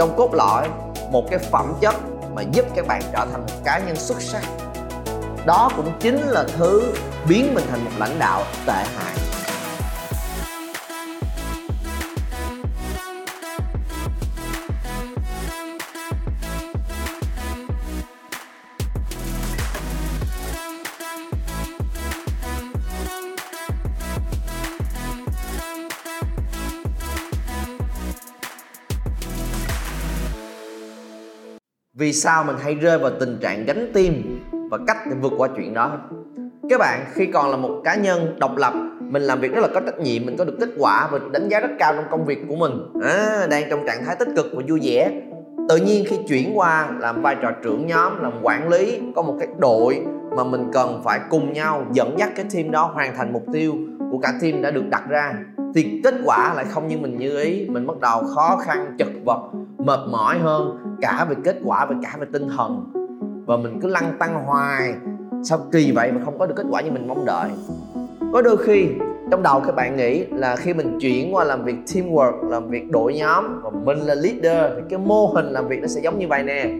trong cốt lõi một cái phẩm chất mà giúp các bạn trở thành một cá nhân xuất sắc. Đó cũng chính là thứ biến mình thành một lãnh đạo tệ hại. Vì sao mình hay rơi vào tình trạng gánh tim và cách để vượt qua chuyện đó? Các bạn khi còn là một cá nhân độc lập mình làm việc rất là có trách nhiệm mình có được kết quả và đánh giá rất cao trong công việc của mình. À, đang trong trạng thái tích cực và vui vẻ. Tự nhiên khi chuyển qua làm vai trò trưởng nhóm làm quản lý có một cái đội mà mình cần phải cùng nhau dẫn dắt cái team đó hoàn thành mục tiêu của cả team đã được đặt ra thì kết quả lại không như mình như ý. Mình bắt đầu khó khăn chật vật mệt mỏi hơn cả về kết quả và cả về tinh thần. Và mình cứ lăn tăng hoài. Sao kỳ vậy mà không có được kết quả như mình mong đợi? Có đôi khi trong đầu các bạn nghĩ là khi mình chuyển qua làm việc teamwork làm việc đội nhóm và mình là leader thì cái mô hình làm việc nó sẽ giống như vậy nè.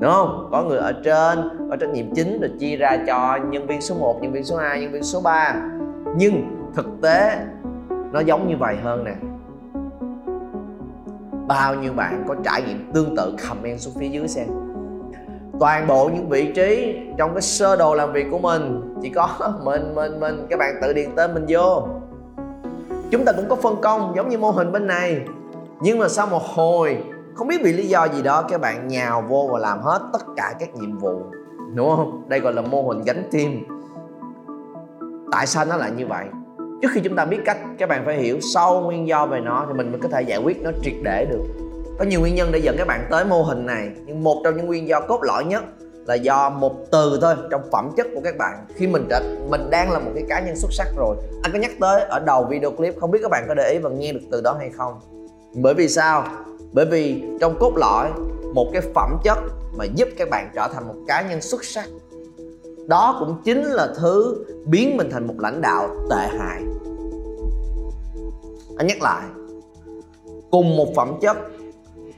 Đúng không? Có người ở trên có trách nhiệm chính rồi chia ra cho nhân viên số 1, nhân viên số 2, nhân viên số 3 nhưng thực tế nó giống như vậy hơn nè bao nhiêu bạn có trải nghiệm tương tự comment xuống phía dưới xem. Toàn bộ những vị trí trong cái sơ đồ làm việc của mình, chỉ có mình mình mình, các bạn tự điền tên mình vô. Chúng ta cũng có phân công giống như mô hình bên này. Nhưng mà sau một hồi, không biết vì lý do gì đó, các bạn nhào vô và làm hết tất cả các nhiệm vụ, đúng không? Đây gọi là mô hình gánh team. Tại sao nó lại như vậy? Trước khi chúng ta biết cách các bạn phải hiểu sâu nguyên do về nó thì mình mới có thể giải quyết nó triệt để được. Có nhiều nguyên nhân để dẫn các bạn tới mô hình này, nhưng một trong những nguyên do cốt lõi nhất là do một từ thôi, trong phẩm chất của các bạn. Khi mình đã, mình đang là một cái cá nhân xuất sắc rồi, anh có nhắc tới ở đầu video clip, không biết các bạn có để ý và nghe được từ đó hay không? Bởi vì sao? Bởi vì trong cốt lõi, một cái phẩm chất mà giúp các bạn trở thành một cá nhân xuất sắc đó cũng chính là thứ biến mình thành một lãnh đạo tệ hại. Anh nhắc lại, cùng một phẩm chất,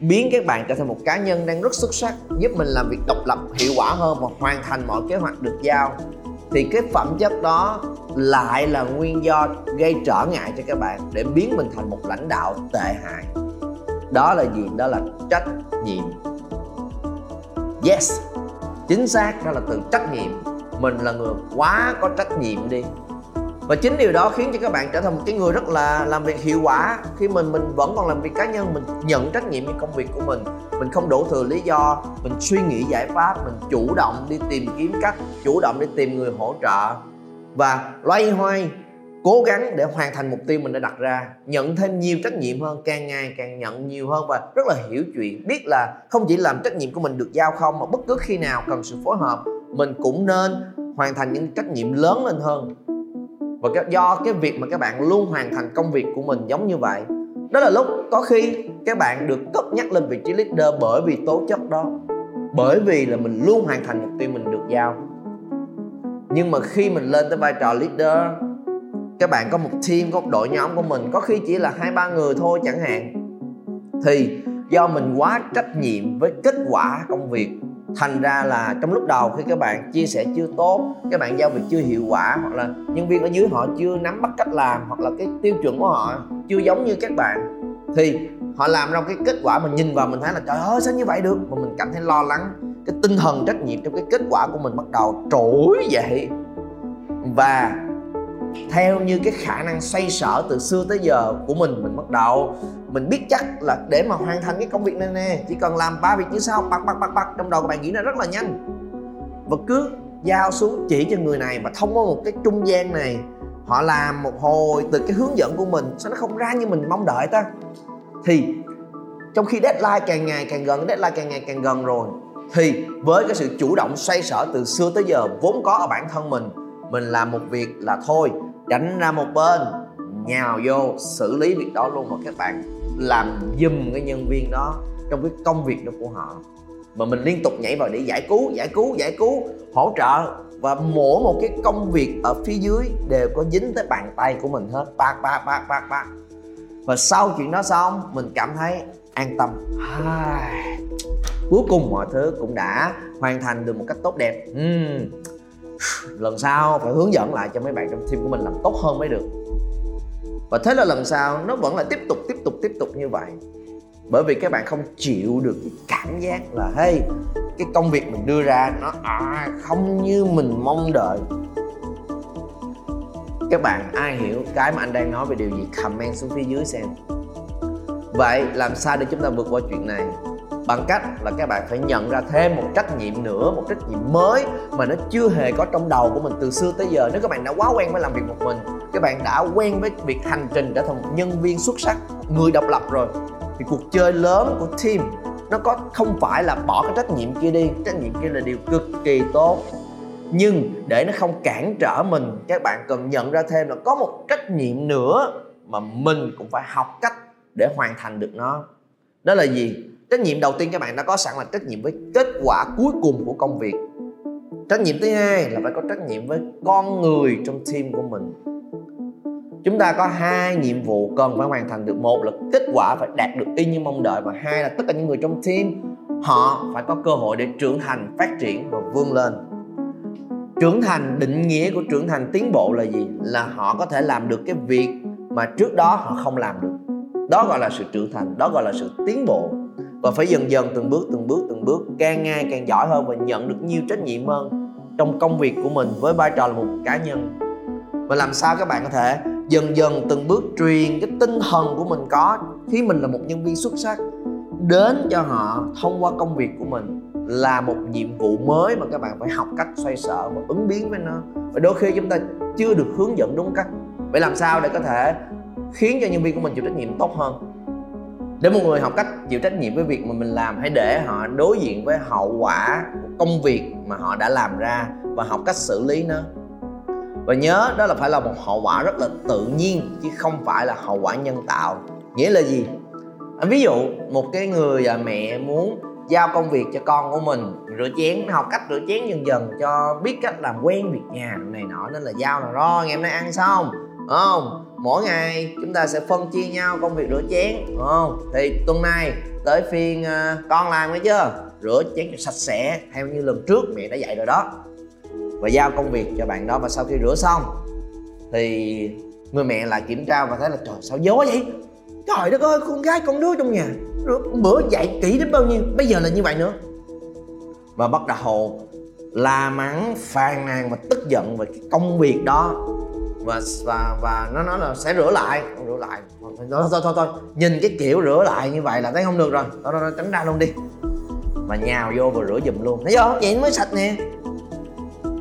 biến các bạn trở thành một cá nhân đang rất xuất sắc, giúp mình làm việc độc lập, hiệu quả hơn và hoàn thành mọi kế hoạch được giao, thì cái phẩm chất đó lại là nguyên do gây trở ngại cho các bạn để biến mình thành một lãnh đạo tệ hại. Đó là gì? Đó là trách nhiệm. Yes, chính xác, đó là từ trách nhiệm mình là người quá có trách nhiệm đi. Và chính điều đó khiến cho các bạn trở thành một cái người rất là làm việc hiệu quả. Khi mình mình vẫn còn làm việc cá nhân, mình nhận trách nhiệm cho công việc của mình. Mình không đổ thừa lý do, mình suy nghĩ giải pháp, mình chủ động đi tìm kiếm cách, chủ động đi tìm người hỗ trợ. Và loay hoay, cố gắng để hoàn thành mục tiêu mình đã đặt ra. Nhận thêm nhiều trách nhiệm hơn, càng ngày càng nhận nhiều hơn và rất là hiểu chuyện. Biết là không chỉ làm trách nhiệm của mình được giao không, mà bất cứ khi nào cần sự phối hợp mình cũng nên hoàn thành những trách nhiệm lớn lên hơn. Và do cái việc mà các bạn luôn hoàn thành công việc của mình giống như vậy, đó là lúc có khi các bạn được cất nhắc lên vị trí leader bởi vì tố chất đó, bởi vì là mình luôn hoàn thành mục tiêu mình được giao. Nhưng mà khi mình lên tới vai trò leader, các bạn có một team, có một đội nhóm của mình, có khi chỉ là hai, ba người thôi chẳng hạn, thì do mình quá trách nhiệm với kết quả công việc thành ra là trong lúc đầu khi các bạn chia sẻ chưa tốt, các bạn giao việc chưa hiệu quả, hoặc là nhân viên ở dưới họ chưa nắm bắt cách làm, hoặc là cái tiêu chuẩn của họ chưa giống như các bạn, thì họ làm ra cái kết quả mình nhìn vào mình thấy là trời ơi, sao như vậy được? Mà mình cảm thấy lo lắng, cái tinh thần trách nhiệm trong cái kết quả của mình bắt đầu trỗi dậy. Và theo như cái khả năng xoay sở từ xưa tới giờ của mình mình bắt đầu, mình biết chắc là để mà hoàn thành cái công việc này nè, chỉ cần làm ba việc như sau bắt bắt bắt bắt trong đầu các bạn nghĩ ra rất là nhanh. Và cứ giao xuống chỉ cho người này và thông qua một cái trung gian này, họ làm một hồi từ cái hướng dẫn của mình, sao nó không ra như mình mong đợi ta? Thì trong khi deadline càng ngày càng gần, deadline càng ngày càng gần rồi, thì với cái sự chủ động xoay sở từ xưa tới giờ vốn có ở bản thân mình mình làm một việc là thôi tránh ra một bên, nhào vô xử lý việc đó luôn. Mà các bạn làm giùm cái nhân viên đó trong cái công việc đó của họ. Mà mình liên tục nhảy vào để giải cứu giải cứu giải cứu, hỗ trợ. Và mỗi một cái công việc ở phía dưới đều có dính tới bàn tay của mình hết. Bạc bạc bạc bạc bạc và sau chuyện đó xong, mình cảm thấy an tâm. Cuối cùng mọi thứ cũng đã hoàn thành được một cách tốt đẹp. Uhm lần sau phải hướng dẫn lại cho mấy bạn trong team của mình làm tốt hơn mới được. Và thế là lần sau nó vẫn là tiếp tục tiếp tục tiếp tục như vậy. Bởi vì các bạn không chịu được cái cảm giác là hey cái công việc mình đưa ra nó à, không như mình mong đợi. Các bạn ai hiểu cái mà anh đang nói về điều gì? Comment xuống phía dưới xem. Vậy làm sao để chúng ta vượt qua chuyện này? Bằng cách là các bạn phải nhận ra thêm một trách nhiệm nữa, một trách nhiệm mới mà nó chưa hề có trong đầu của mình từ xưa tới giờ. Nếu các bạn đã quá quen với làm việc một mình, các bạn đã quen với việc hành trình trở thành một nhân viên xuất sắc, người độc lập rồi, thì cuộc chơi lớn của team nó có, không phải là bỏ cái trách nhiệm kia đi. Trách nhiệm kia là điều cực kỳ tốt. Nhưng để nó không cản trở mình, các bạn cần nhận ra thêm là có một trách nhiệm nữa mà mình cũng phải học cách để hoàn thành được nó. Đó là gì? Trách nhiệm đầu tiên các bạn đã có sẵn là trách nhiệm với kết quả cuối cùng của công việc. Trách nhiệm thứ hai là phải có trách nhiệm với con người trong team của mình. Chúng ta có hai nhiệm vụ cần phải hoàn thành được. Một là kết quả phải đạt được y như mong đợi và hai là tất cả những người trong team, họ phải có cơ hội để trưởng thành, phát triển và vươn lên. Trưởng thành, định nghĩa của trưởng thành, tiến bộ là gì? Là họ có thể làm được cái việc mà trước đó họ không làm được. Đó gọi là sự trưởng thành, đó gọi là sự tiến bộ và phải dần dần, từng bước từng bước từng bước, càng ngày càng giỏi hơn và nhận được nhiều trách nhiệm hơn trong công việc của mình với vai trò là một cá nhân. Và làm sao các bạn có thể dần dần, từng bước truyền cái tinh thần của mình có khi mình là một nhân viên xuất sắc đến cho họ thông qua công việc của mình là một nhiệm vụ mới mà các bạn phải học cách xoay sở và ứng biến với nó. Và đôi khi chúng ta chưa được hướng dẫn đúng cách. Vậy làm sao để có thể khiến cho nhân viên của mình chịu trách nhiệm tốt hơn? Để một người học cách chịu trách nhiệm với việc mà mình làm hãy để họ đối diện với hậu quả của công việc mà họ đã làm ra và học cách xử lý nó. Và nhớ đó là phải là một hậu quả rất là tự nhiên chứ không phải là hậu quả nhân tạo. Nghĩa là gì? À, ví dụ một cái người à, mẹ muốn giao công việc cho con của mình rửa chén học cách rửa chén dần dần cho biết cách làm quen việc nhà này nọ nên là giao là ro ngày hôm nay ăn xong không? Mỗi ngày chúng ta sẽ phân chia nhau công việc rửa chén đúng không? Thì tuần này tới phiên uh, con làm nghe chưa? Rửa chén sạch sẽ theo như lần trước mẹ đã dạy rồi đó. Và giao công việc cho bạn đó và sau khi rửa xong thì người mẹ lại kiểm tra và thấy là trời sao dối vậy? Trời đất ơi con gái con đứa trong nhà bữa dạy kỹ đến bao nhiêu? Bây giờ là như vậy nữa. Và bắt đầu la mắng phàn nàn và tức giận về cái công việc đó và và và nó nói là sẽ rửa lại. Rửa lại. Thôi thôi thôi thôi. Nhìn cái kiểu rửa lại như vậy là thấy không được rồi. Thôi thôi, thôi tránh ra luôn đi. Mà nhào vô và rửa giùm luôn. Thấy không vậy mới sạch nè.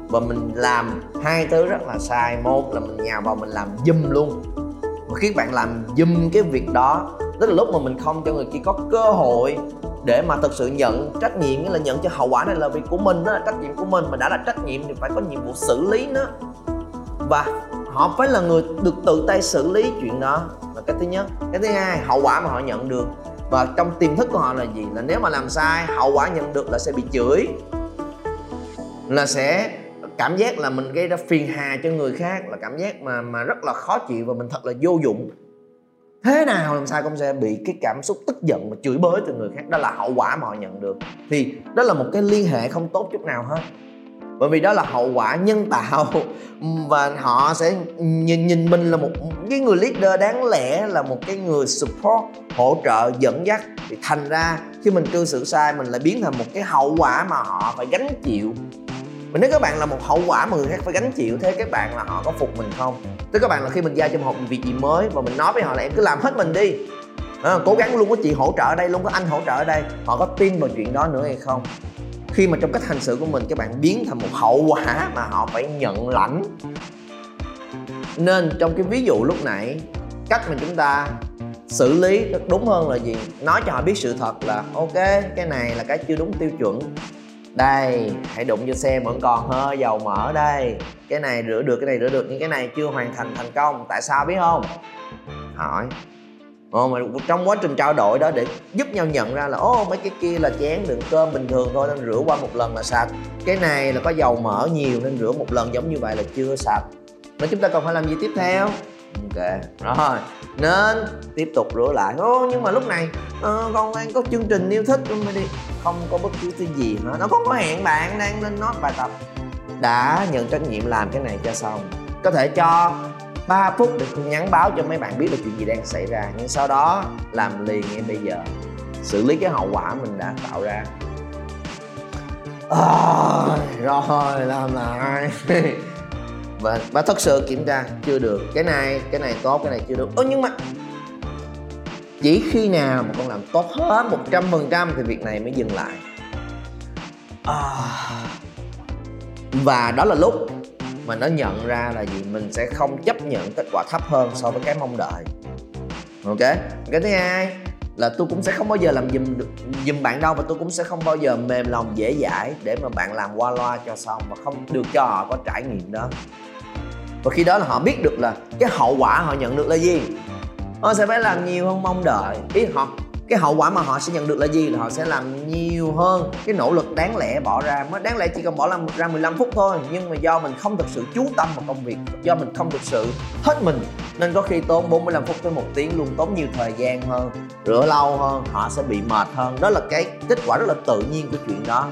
Và mình làm hai thứ rất là sai. Một là mình nhào vào mình làm dùm luôn. Và khi bạn làm dùm cái việc đó tức là lúc mà mình không cho người kia có cơ hội để mà thực sự nhận trách nhiệm nghĩa là nhận cho hậu quả này là việc của mình đó là trách nhiệm của mình. Mà đã là trách nhiệm thì phải có nhiệm vụ xử lý nó. Và họ phải là người được tự tay xử lý chuyện đó. Là cái thứ nhất, cái thứ hai, hậu quả mà họ nhận được. Và trong tiềm thức của họ là gì? Là nếu mà làm sai, hậu quả nhận được là sẽ bị chửi. Là sẽ cảm giác là mình gây ra phiền hà cho người khác, là cảm giác mà mà rất là khó chịu và mình thật là vô dụng. Thế nào làm sao cũng sẽ bị cái cảm xúc tức giận và chửi bới từ người khác. Đó là hậu quả mà họ nhận được. Thì đó là một cái liên hệ không tốt chút nào hết bởi vì đó là hậu quả nhân tạo. Và họ sẽ nhìn nhìn mình là một cái người leader đáng lẽ là một cái người support hỗ trợ dẫn dắt. Thì thành ra khi mình cư xử sai mình lại biến thành một cái hậu quả mà họ phải gánh chịu. Mình nếu các bạn là một hậu quả mà người khác phải gánh chịu thế các bạn là họ có phục mình không? Tức các bạn là khi mình giao cho một việc gì mới và mình nói với họ là em cứ làm hết mình đi. À, cố gắng luôn có chị hỗ trợ ở đây luôn có anh hỗ trợ ở đây. Họ có tin vào chuyện đó nữa hay không? Khi mà trong cách hành xử của mình các bạn biến thành một hậu quả mà họ phải nhận lãnh. Nên trong cái ví dụ lúc nãy, cách mà chúng ta xử lý đúng hơn là gì? Nói cho họ biết sự thật là, ok, cái này là cái chưa đúng tiêu chuẩn. Đây, hãy đụng vô xe vẫn còn hơi dầu mỡ đây. Cái này rửa được, cái này rửa được, nhưng cái này chưa hoàn thành thành công. Tại sao biết không? Hỏi. Ồ, mà trong quá trình trao đổi đó để giúp nhau nhận ra là ô mấy cái kia là chén đựng cơm bình thường thôi nên rửa qua một lần là sạch. Cái này là có dầu mỡ nhiều nên rửa một lần giống như vậy là chưa sạch. Nên chúng ta còn phải làm gì tiếp theo? Ok rồi. Nên tiếp tục rửa lại. Ô nhưng mà lúc này ờ, uh, con đang có chương trình yêu thích con đi? Không có bất cứ cái gì nữa nó không có hẹn bạn đang lên nói bài tập. Đã nhận trách nhiệm làm cái này cho xong. Có thể cho 3 phút để tôi nhắn báo cho mấy bạn biết là chuyện gì đang xảy ra. Nhưng sau đó làm liền ngay bây giờ. Xử lý cái hậu quả mình đã tạo ra. À, rồi làm lại. Và và thật sự kiểm tra chưa được. Cái này cái này tốt cái này chưa được. Ơ nhưng mà chỉ khi nào mà con làm tốt hết một trăm phần trăm thì việc này mới dừng lại. À, và đó là lúc mà nó nhận ra là gì? Mình sẽ không chấp nhận kết quả thấp hơn so với cái mong đợi. Ok? Cái thứ hai là tôi cũng sẽ không bao giờ làm giùm được bạn đâu và tôi cũng sẽ không bao giờ mềm lòng dễ dãi để mà bạn làm qua loa cho xong mà không được cho họ có trải nghiệm đó. Và khi đó là họ biết được là cái hậu quả họ nhận được là gì. Họ sẽ phải làm nhiều hơn mong đợi. Ý họ cái hậu quả mà họ sẽ nhận được là gì? Là họ sẽ làm nhiều hơn. Cái nỗ lực đáng lẽ bỏ ra mới đáng lẽ chỉ cần bỏ ra 15 phút thôi. Nhưng mà do mình không thực sự chú tâm vào công việc, do mình không thực sự hết mình, nên có khi tốn 45 phút tới một tiếng luôn, tốn nhiều thời gian hơn, rửa lâu hơn, họ sẽ bị mệt hơn. Đó là cái kết quả rất là tự nhiên của chuyện đó.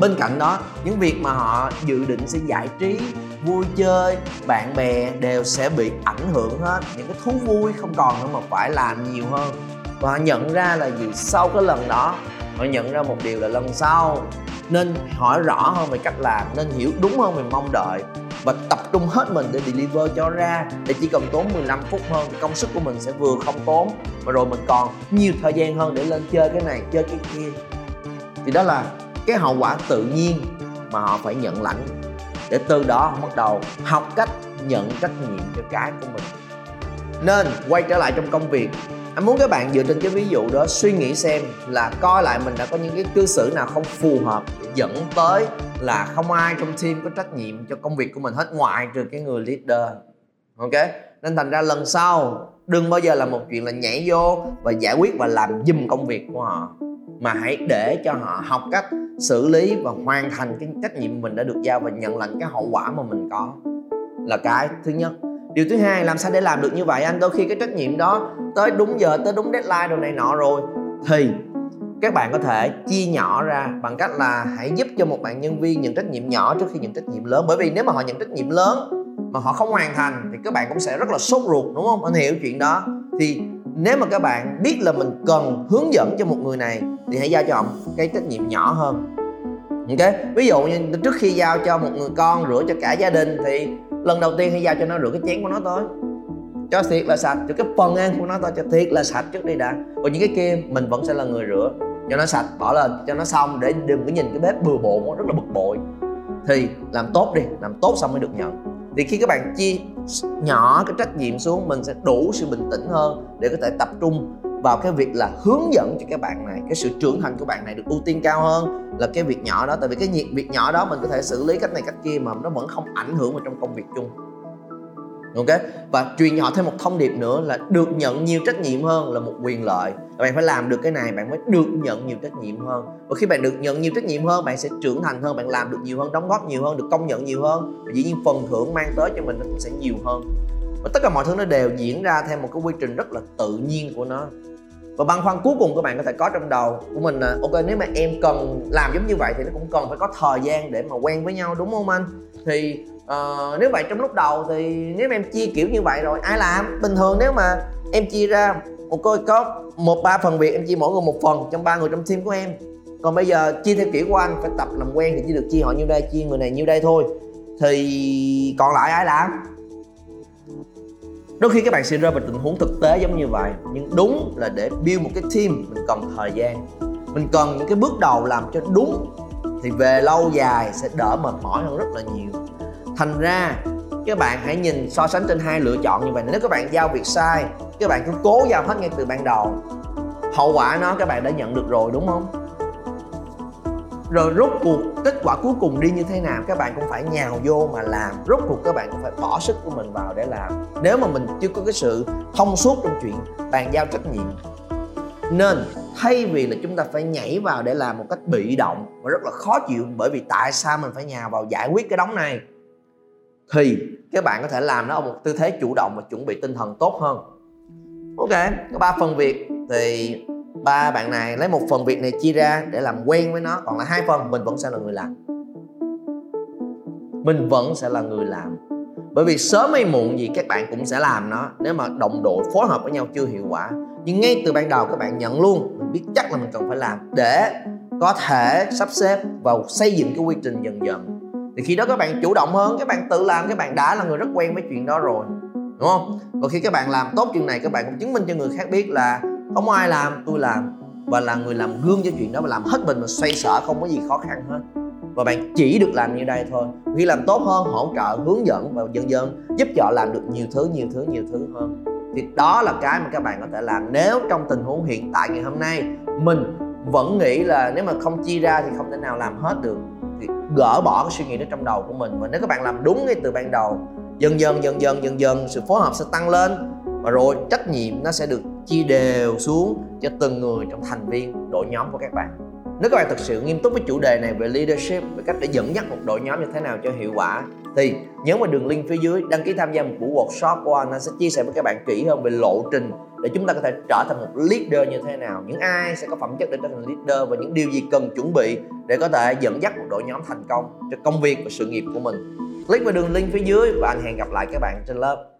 Bên cạnh đó, những việc mà họ dự định sẽ giải trí, vui chơi, bạn bè đều sẽ bị ảnh hưởng hết. Những cái thú vui không còn nữa mà phải làm nhiều hơn và họ nhận ra là gì? Sau cái lần đó, họ nhận ra một điều là lần sau nên hỏi rõ hơn về cách làm, nên hiểu đúng hơn về mong đợi và tập trung hết mình để deliver cho ra để chỉ cần tốn 15 phút hơn thì công sức của mình sẽ vừa không tốn mà rồi mình còn nhiều thời gian hơn để lên chơi cái này, chơi cái kia. Thì đó là cái hậu quả tự nhiên mà họ phải nhận lãnh để từ đó họ bắt đầu học cách nhận trách nhiệm cho cái của mình. Nên quay trở lại trong công việc anh muốn các bạn dựa trên cái ví dụ đó suy nghĩ xem là coi lại mình đã có những cái cư xử nào không phù hợp, dẫn tới là không ai trong team có trách nhiệm cho công việc của mình hết ngoại trừ cái người leader. Ok? Nên thành ra lần sau, đừng bao giờ là một chuyện là nhảy vô và giải quyết và làm dùm công việc của họ, mà hãy để cho họ học cách xử lý và hoàn thành cái trách nhiệm mình đã được giao và nhận lãnh cái hậu quả mà mình có. Là cái thứ nhất điều thứ hai, làm sao để làm được như vậy anh? Đôi khi cái trách nhiệm đó tới đúng giờ, tới đúng deadline rồi này nọ rồi. Thì các bạn có thể chia nhỏ ra bằng cách là hãy giúp cho một bạn nhân viên nhận trách nhiệm nhỏ trước khi nhận trách nhiệm lớn. Bởi vì nếu mà họ nhận trách nhiệm lớn mà họ không hoàn thành thì các bạn cũng sẽ rất là sốt ruột, đúng không? Anh hiểu chuyện đó. Thì nếu mà các bạn biết là mình cần hướng dẫn cho một người này thì hãy giao cho họ cái trách nhiệm nhỏ hơn ok? Ví dụ như trước khi giao cho một người con rửa cho cả gia đình thì lần đầu tiên khi giao cho nó rửa cái chén của nó thôi. Cho thiệt là sạch, cho cái phần ăn của nó thôi, cho thiệt là sạch trước đi đã. Còn những cái kia, mình vẫn sẽ là người rửa, cho nó sạch, bỏ lên, cho nó xong để đừng có nhìn cái bếp bừa bộn rất là bực bội. Thì làm tốt đi, làm tốt xong mới được nhận. Thì khi các bạn chia nhỏ cái trách nhiệm xuống, mình sẽ đủ sự bình tĩnh hơn để có thể tập trung vào cái việc là hướng dẫn cho các bạn này. Cái sự trưởng thành của bạn này được ưu tiên cao hơn là cái việc nhỏ đó. Tại vì cái việc nhỏ đó mình có thể xử lý cách này cách kia mà nó vẫn không ảnh hưởng vào trong công việc chung. Ok? Và truyền nhỏ thêm một thông điệp nữa là được nhận nhiều trách nhiệm hơn là một quyền lợi. Bạn phải làm được cái này, bạn mới được nhận nhiều trách nhiệm hơn. Và khi bạn được nhận nhiều trách nhiệm hơn, bạn sẽ trưởng thành hơn, bạn làm được nhiều hơn, đóng góp nhiều hơn, được công nhận nhiều hơn. Và dĩ nhiên phần thưởng mang tới cho mình nó cũng sẽ nhiều hơn và tất cả mọi thứ nó đều diễn ra theo một cái quy trình rất là tự nhiên của nó. Và băn khoăn cuối cùng các bạn có thể có trong đầu của mình là ok nếu mà em cần làm giống như vậy thì nó cũng cần phải có thời gian để mà quen với nhau đúng không anh? Thì uh, nếu vậy trong lúc đầu thì nếu mà em chia kiểu như vậy rồi ai làm? Bình thường nếu mà em chia ra một coi có một ba phần việc em chia mỗi người một phần trong ba người trong team của em. Còn bây giờ chia theo kiểu của anh phải tập làm quen thì chỉ được chia họ nhiêu đây chia người này nhiêu đây thôi. Thì còn lại ai làm? Đôi khi các bạn sẽ rơi vào tình huống thực tế giống như vậy, nhưng đúng là để build một cái team, mình cần thời gian. Mình cần những cái bước đầu làm cho đúng, thì về lâu dài sẽ đỡ mệt mỏi hơn rất là nhiều. Thành ra, các bạn hãy nhìn so sánh trên hai lựa chọn như vậy. Nếu các bạn giao việc sai, các bạn cứ cố giao hết ngay từ ban đầu. Hậu quả nó các bạn đã nhận được rồi, đúng không? Rồi rốt cuộc kết quả cuối cùng đi như thế nào? Các bạn cũng phải nhào vô mà làm. Rốt cuộc các bạn cũng phải bỏ sức của mình vào để làm. Nếu mà mình chưa có cái sự thông suốt trong chuyện bàn giao trách nhiệm, nên thay vì là chúng ta phải nhảy vào để làm một cách bị động và rất là khó chịu bởi vì tại sao mình phải nhào vào giải quyết cái đống này, thì các bạn có thể làm nó ở một tư thế chủ động và chuẩn bị tinh thần tốt hơn. Ok, có ba phần việc thì ba bạn này lấy một phần việc này chia ra để làm quen với nó, còn là hai phần mình vẫn sẽ là người làm. Mình vẫn sẽ là người làm. Bởi vì sớm hay muộn gì các bạn cũng sẽ làm nó, nếu mà đồng đội phối hợp với nhau chưa hiệu quả. Nhưng ngay từ ban đầu các bạn nhận luôn, mình biết chắc là mình cần phải làm để có thể sắp xếp và xây dựng cái quy trình dần dần. Thì khi đó các bạn chủ động hơn, các bạn tự làm, các bạn đã là người rất quen với chuyện đó rồi, đúng không? Và khi các bạn làm tốt chuyện này, các bạn cũng chứng minh cho người khác biết là không có ai làm, tôi làm. Và là người làm gương cho chuyện đó và làm hết mình mà xoay sở, không có gì khó khăn hết. Và bạn chỉ được làm như đây thôi. Khi làm tốt hơn, hỗ trợ, hướng dẫn và dần dần giúp cho làm được nhiều thứ nhiều thứ nhiều thứ hơn. Thì đó là cái mà các bạn có thể làm nếu trong tình huống hiện tại ngày hôm nay mình vẫn nghĩ là nếu mà không chia ra thì không thể nào làm hết được. Thì gỡ bỏ cái suy nghĩ đó trong đầu của mình. Và nếu các bạn làm đúng ngay từ ban đầu, dần dần dần dần dần dần sự phối hợp sẽ tăng lên. Và rồi trách nhiệm nó sẽ được chia đều xuống cho từng người trong thành viên đội nhóm của các bạn. Nếu các bạn thực sự nghiêm túc với chủ đề này về leadership về cách để dẫn dắt một đội nhóm như thế nào cho hiệu quả thì nhớ vào đường link phía dưới đăng ký tham gia một buổi workshop của anh, anh sẽ chia sẻ với các bạn kỹ hơn về lộ trình để chúng ta có thể trở thành một leader như thế nào. Những ai sẽ có phẩm chất để trở thành leader và những điều gì cần chuẩn bị để có thể dẫn dắt một đội nhóm thành công cho công việc và sự nghiệp của mình. Click vào đường link phía dưới và anh hẹn gặp lại các bạn trên lớp.